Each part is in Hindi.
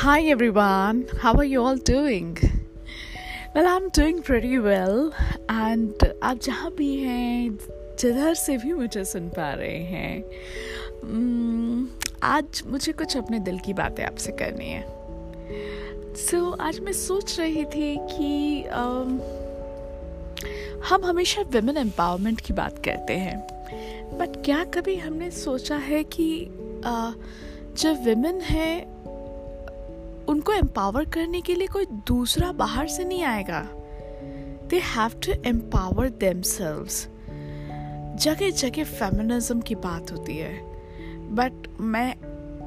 Hi everyone, how are you all doing? Well, I'm doing pretty well. And आप जहाँ भी हैं जिधर से भी मुझे सुन पा रहे हैं आज मुझे कुछ अपने दिल की बातें आपसे करनी है। सो so, आज मैं सोच रही थी कि हम हमेशा विमेन एम्पावरमेंट की बात करते हैं। बट क्या कभी हमने सोचा है कि जो विमेन है उनको एम्पावर करने के लिए कोई दूसरा बाहर से नहीं आएगा। They have to empower them जगह जगह फेमिनिज्म की बात होती है। बट मैं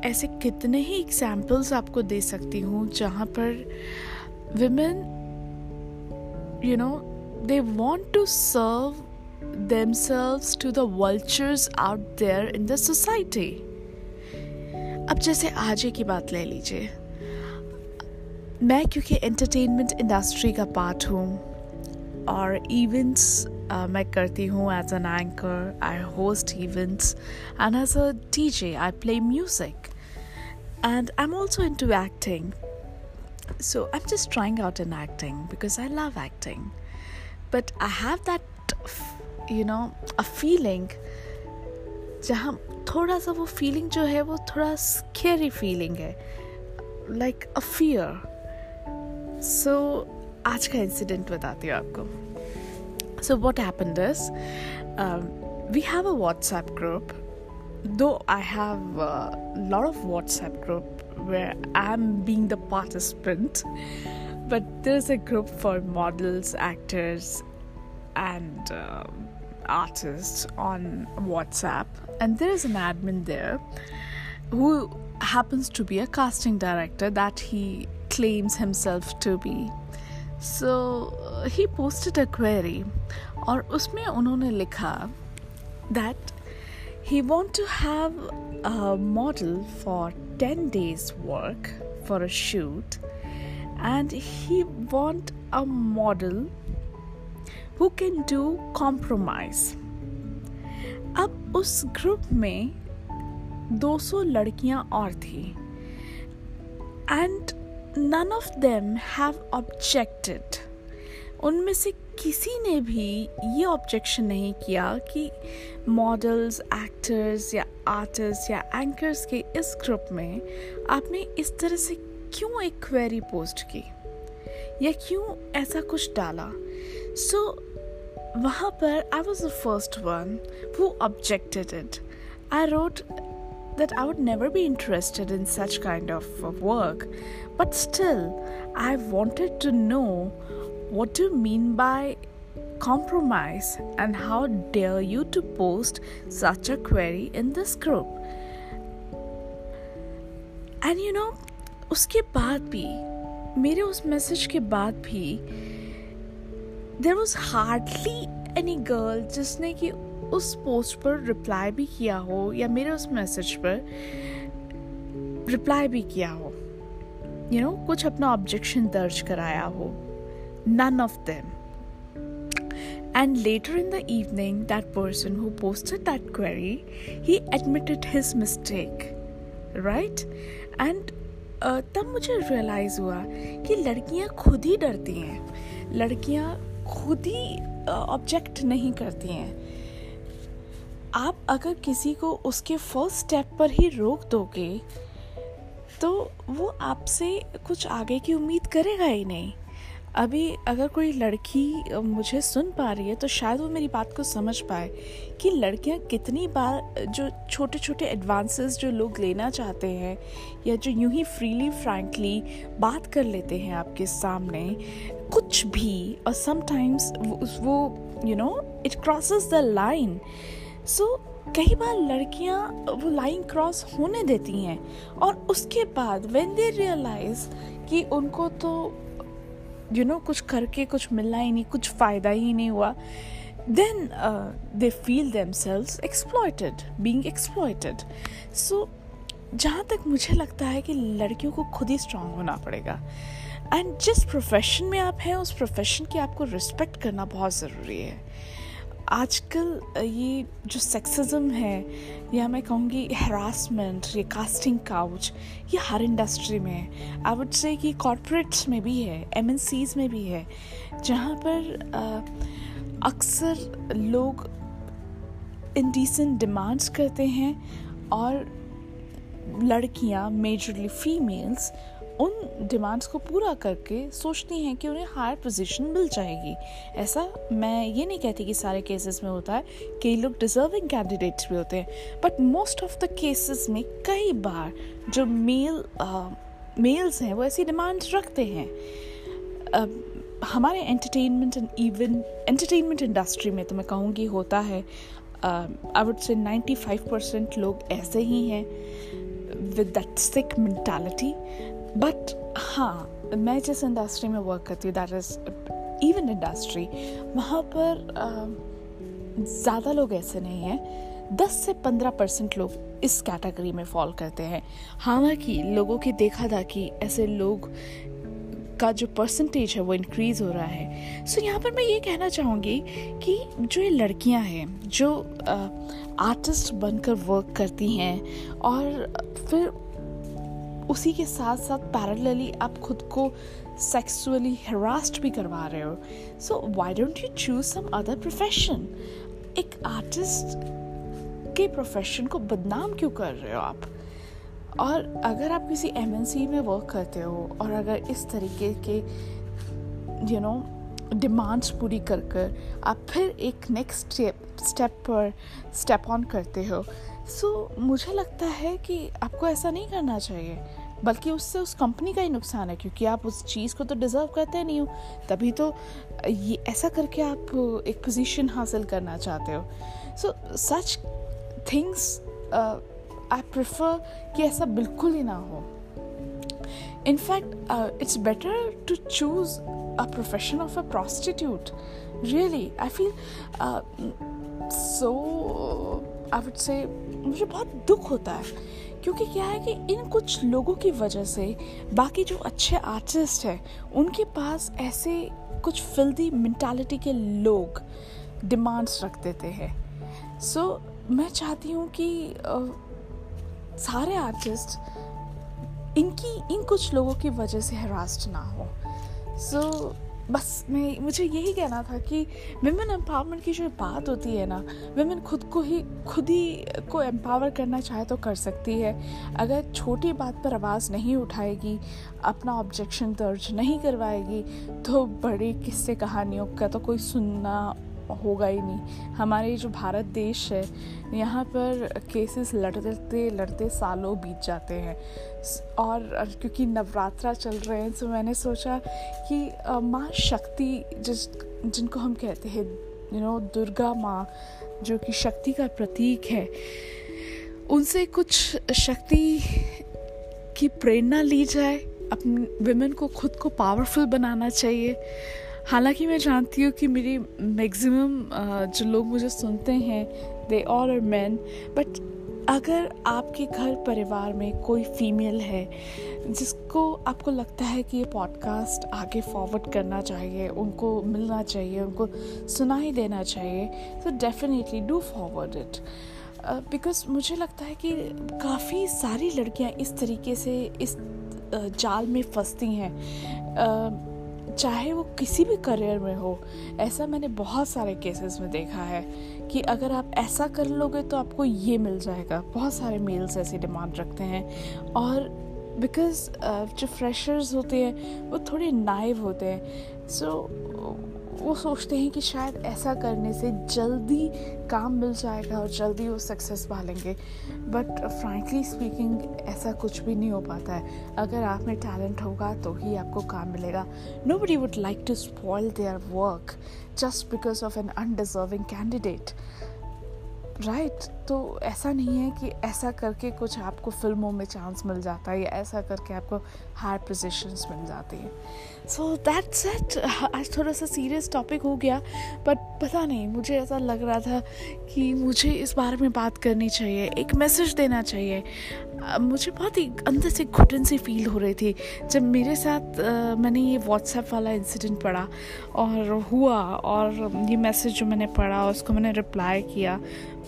ऐसे कितने ही एग्जाम्पल्स आपको दे सकती हूँ जहाँ पर women you know they want to serve themselves to the vultures out there in the society. अब जैसे आज की बात ले लीजिए। मैं क्योंकि एंटरटेनमेंट इंडस्ट्री का पार्ट हूँ और इवेंट्स मैं करती हूँ as an anchor I host events and as a D J I play music and I am also into acting so I am just trying out in acting because I love acting but I have that you know a feeling जहाँ थोड़ा सा वो फीलिंग जो है वो थोड़ा स्केरी फीलिंग है लाइक अ फियर सो आज का इंसिडेंट बताती हूँ आपको so what happen this we have a WhatsApp group though I have a lot of WhatsApp group where I'm being the participant, but there's a group for models, actors, and uh, artists on WhatsApp, and there is an admin there who happens to be a casting director that he claims himself to be. So uh, he posted a query और उसमें उन्होंने लिखा that he want to have a model for 10 days work for a shoot and he want a model who can do compromise अब उस ग्रुप में 200 लड़कियां और थी and none of them have objected उनमें से किसी ने भी ये ऑब्जेक्शन नहीं किया कि मॉडल्स एक्टर्स या आर्टिस्ट या एंकर्स के इस ग्रुप में आपने इस तरह से क्यों एक क्वेरी पोस्ट की? या क्यों ऐसा कुछ डाला? सो so, वहाँ पर I was the first one who objected it I wrote that I would never be interested in such kind of, of work. But still, I wanted to know what do you mean by compromise and how dare you to post such a query in this group. And you know, उसके बाद भी मेरे उस मैसेज के बाद भी there was hardly any girl जिसने कि उस पोस्ट पर रिप्लाई भी किया हो या मेरे उस मैसेज पर रिप्लाई भी किया हो यू you नो know, कुछ अपना ऑब्जेक्शन दर्ज कराया हो none of them later in the evening, that person who posted that query, he admitted his mistake, right? And uh, तब मुझे रियलाइज़ हुआ कि लड़कियाँ खुद ही डरती हैं। लड़कियाँ खुद ही ऑब्जेक्ट uh, नहीं करती हैं। आप अगर किसी को उसके फ़र्स्ट स्टेप पर ही रोक दोगे तो वो आपसे कुछ आगे की उम्मीद करेगा ही नहीं। अभी अगर कोई लड़की मुझे सुन पा रही है तो शायद वो मेरी बात को समझ पाए कि लड़कियाँ कितनी बार जो छोटे छोटे एडवांसेस जो लोग लेना चाहते हैं, या जो यूँ ही फ्रीली फ्रैंकली बात कर लेते हैं आपके सामने, कुछ भी, और समटाइम्स वो you know it crosses the line so so, कई बार लड़कियाँ वो लाइन क्रॉस होने देती हैं और उसके बाद वेन दे रियलाइज़ कि उनको तो यू you नो know, कुछ करके कुछ मिलना ही नहीं कुछ फ़ायदा ही नहीं हुआ then they feel themselves exploited being exploited so जहाँ तक मुझे लगता है कि लड़कियों को खुद ही स्ट्रांग होना पड़ेगा। एंड जिस प्रोफेशन में आप हैं उस प्रोफेशन की आपको रिस्पेक्ट करना बहुत ज़रूरी है। आजकल ये जो सेक्सिज्म है, या मैं कहूँगी हरासमेंट ये कास्टिंग काउच ये हर इंडस्ट्री में है। आई वुड से कि कॉरपोरेट्स में भी है एम में भी है, जहाँ पर अक्सर लोग इंडिसेंट डिमांड्स करते हैं और लड़कियाँ मेजरली फीमेल्स उन डिमांड्स को पूरा करके सोचती हैं कि उन्हें हायर पोजीशन मिल जाएगी। ऐसा मैं ये नहीं कहती कि सारे केसेस में होता है कई लोग डिजर्विंग कैंडिडेट्स भी होते हैं but most of the cases में कई बार जो मेल मेल्स हैं वो ऐसी डिमांड्स रखते हैं। uh, हमारे entertainment and even entertainment industry में तो मैं कहूँगी होता है आई वुड से 95 परसेंट लोग ऐसे ही हैं with that sick mentality but हाँ मैं जिस इंडस्ट्री में वर्क करती हूँ दैट इज़ इवन इंडस्ट्री वहाँ पर ज़्यादा लोग ऐसे नहीं हैं। दस से पंद्रह परसेंट लोग इस कैटेगरी में फॉल करते हैं। हालाँकि लोगों की देखा था कि ऐसे लोग का जो परसेंटेज है वो इंक्रीज हो रहा है। सो so, यहाँ पर मैं ये कहना चाहूँगी कि जो ये लड़कियाँ हैं जो आर्टिस्ट बनकर वर्क करती हैं और फिर उसी के साथ साथ पैरेलली आप खुद को सेक्सुअली हरास्ड भी करवा रहे हो। So why don't you choose some other profession एक आर्टिस्ट के प्रोफेशन को बदनाम क्यों कर रहे हो आप? और अगर आप किसी एम में वर्क करते हो और अगर इस तरीके के यू नो डिमांड्स पूरी कर कर आप फिर एक नेक्स्ट स्टेप स्टेप पर स्टेप ऑन करते हो। सो so, मुझे लगता है कि आपको ऐसा नहीं करना चाहिए। बल्कि उससे उस कंपनी का ही नुकसान है, क्योंकि आप उस चीज़ को तो डिज़र्व करते नहीं हो। तभी तो ये, ऐसा करके आप एक पोजीशन हासिल करना चाहते हो। सो सच थिंग्स आई प्रेफर कि ऐसा बिल्कुल ही ना हो। In fact it's better to choose a profession of a prostitute really I feel so I would say मुझे बहुत दुख होता है। क्योंकि क्या है कि इन कुछ लोगों की वजह से बाकी जो अच्छे आर्टिस्ट हैं उनके पास ऐसे कुछ फिल्दी मेंटालिटी के लोग डिमांड्स रख देते हैं। सो so, मैं चाहती हूँ कि आ, सारे आर्टिस्ट इनकी इन कुछ लोगों की वजह से हरास्ट ना हो। सो so, बस मैं, मुझे यही कहना था कि वेमेन एम्पावरमेंट की जो बात होती है ना वेमेन खुद को ही, खुद ही को एम्पावर करना चाहे तो कर सकती है। अगर छोटी बात पर आवाज़ नहीं उठाएगी, अपना ऑब्जेक्शन दर्ज नहीं करवाएगी तो बड़ी किस्से कहानियों का तो कोई सुनना होगा ही नहीं। हमारे जो भारत देश है, यहाँ पर केसेस लड़ते लड़ते सालों बीत जाते हैं। और क्योंकि नवरात्रा चल रहे हैं तो मैंने सोचा कि माँ शक्ति जिस, जिनको हम कहते हैं यू नो दुर्गा माँ, जो कि शक्ति का प्रतीक है, उनसे कुछ शक्ति की प्रेरणा ली जाए। अपने विमेन को खुद को पावरफुल बनाना चाहिए। हालाँकि मैं जानती हूँ कि मेरी मैक्सिमम जो लोग मुझे सुनते हैं they all are man but अगर आपके घर परिवार में कोई फीमेल है, जिसको आपको लगता है कि ये पॉडकास्ट आगे फॉरवर्ड करना चाहिए, उनको मिलना चाहिए, उनको सुनाई देना चाहिए तो definitely do forward it because मुझे लगता है कि काफ़ी सारी लड़कियाँ इस तरीके से इस जाल में फंसती हैं। चाहे वो किसी भी करियर में हो ऐसा मैंने बहुत सारे केसेस में देखा है कि अगर आप ऐसा कर लोगे तो आपको ये मिल जाएगा। बहुत सारे मेल्स ऐसी डिमांड रखते हैं और बिकॉज़ जो फ्रेशर्स होते हैं वो थोड़े नाइव होते हैं। सो so, वो सोचते हैं कि शायद ऐसा करने से जल्दी काम मिल जाएगा और जल्दी वो सक्सेस पालेंगे। बट फ्रेंकली स्पीकिंग ऐसा कुछ भी नहीं हो पाता है। अगर आप में टैलेंट होगा तो ही आपको काम मिलेगा। Nobody would like to spoil their work just because of an undeserving candidate right right? तो ऐसा नहीं है कि ऐसा करके कुछ आपको फ़िल्मों में चांस मिल जाता है या ऐसा करके आपको हायर पोजिशंस मिल जाती है। सो दैट्स इट आज थोड़ा सा सीरियस टॉपिक हो गया बट पता नहीं, मुझे ऐसा लग रहा था कि मुझे इस बारे में बात करनी चाहिए, एक मैसेज देना चाहिए। मुझे बहुत ही अंदर से घुटन सी फील हो रही थी, जब मेरे साथ मैंने ये व्हाट्सएप वाला इंसिडेंट पढ़ा, और हुआ, और ये मैसेज जो मैंने पढ़ा, उसको मैंने रिप्लाई किया,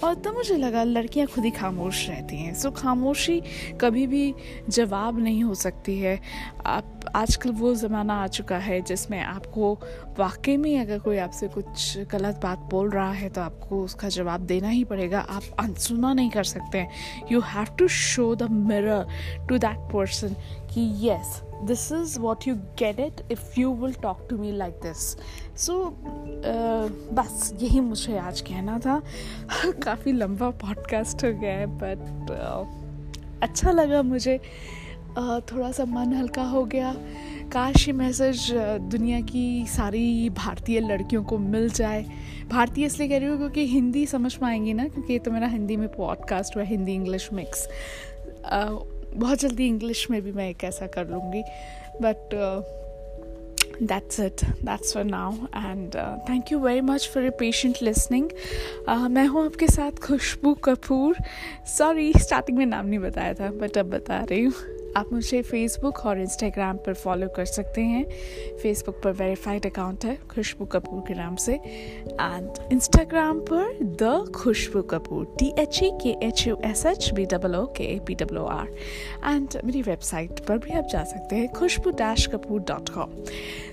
और तब मुझे लगा लड़कियाँ खुद ही खामोश रहती हैं। सो खामोशी कभी भी जवाब नहीं हो सकती है। आप, आजकल वो ज़माना आ चुका है जिसमें आपको वाकई में अगर कोई आपसे कुछ गलत बात बोल रहा है तो आपको उसका जवाब देना ही पड़ेगा। आप अनसुना नहीं कर सकते you have to show the mirror to that person कि yes this is what you get it if you will talk to me like this so बस यही मुझे आज कहना था। काफ़ी लंबा पॉडकास्ट हो गया है बट uh, अच्छा लगा मुझे। uh, थोड़ा सा मन हल्का हो गया। काश ये मैसेज दुनिया की सारी भारतीय लड़कियों को मिल जाए। भारतीय इसलिए कह रही हूँ क्योंकि हिंदी समझ पाएँगी ना क्योंकि ये तो मेरा हिंदी में पॉडकास्ट हुआ हिंदी इंग्लिश मिक्स बहुत जल्दी इंग्लिश में भी मैं एक ऐसा कर लूँगी। But that's it. That's for now. And uh, thank you very much for your patient listening. uh, मैं हूँ आपके साथ खुशबू कपूर। सॉरी स्टार्टिंग में नाम नहीं बताया था बट अब बता रही हूँ। आप मुझे फेसबुक और इंस्टाग्राम पर फॉलो कर सकते हैं। फेसबुक पर वेरीफाइड अकाउंट है, खुशबू कपूर के नाम से। एंड इंस्टाग्राम पर the Khushbu Kapoor T H E K H U S H B double K B double O R and मेरी वेबसाइट पर भी आप जा सकते हैं Khushbu dash Kapoor dot com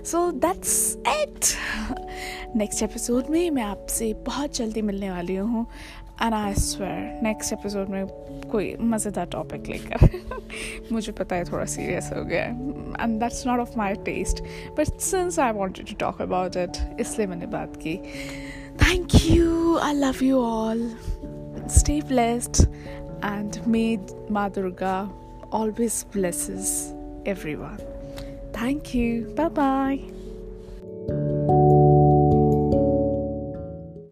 so that's it next episode में मैं आपसे बहुत जल्दी मिलने वाली हूँ। And I swear next episode में कोई मज़ेदार टॉपिक लेकर मुझे पता है थोड़ा सीरियस हो गया है and that's not of my taste but since I wanted to talk about it इसलिए मैंने बात की thank you I love you all stay blessed and may Maa Durga always blesses everyone. Thank you. Bye bye.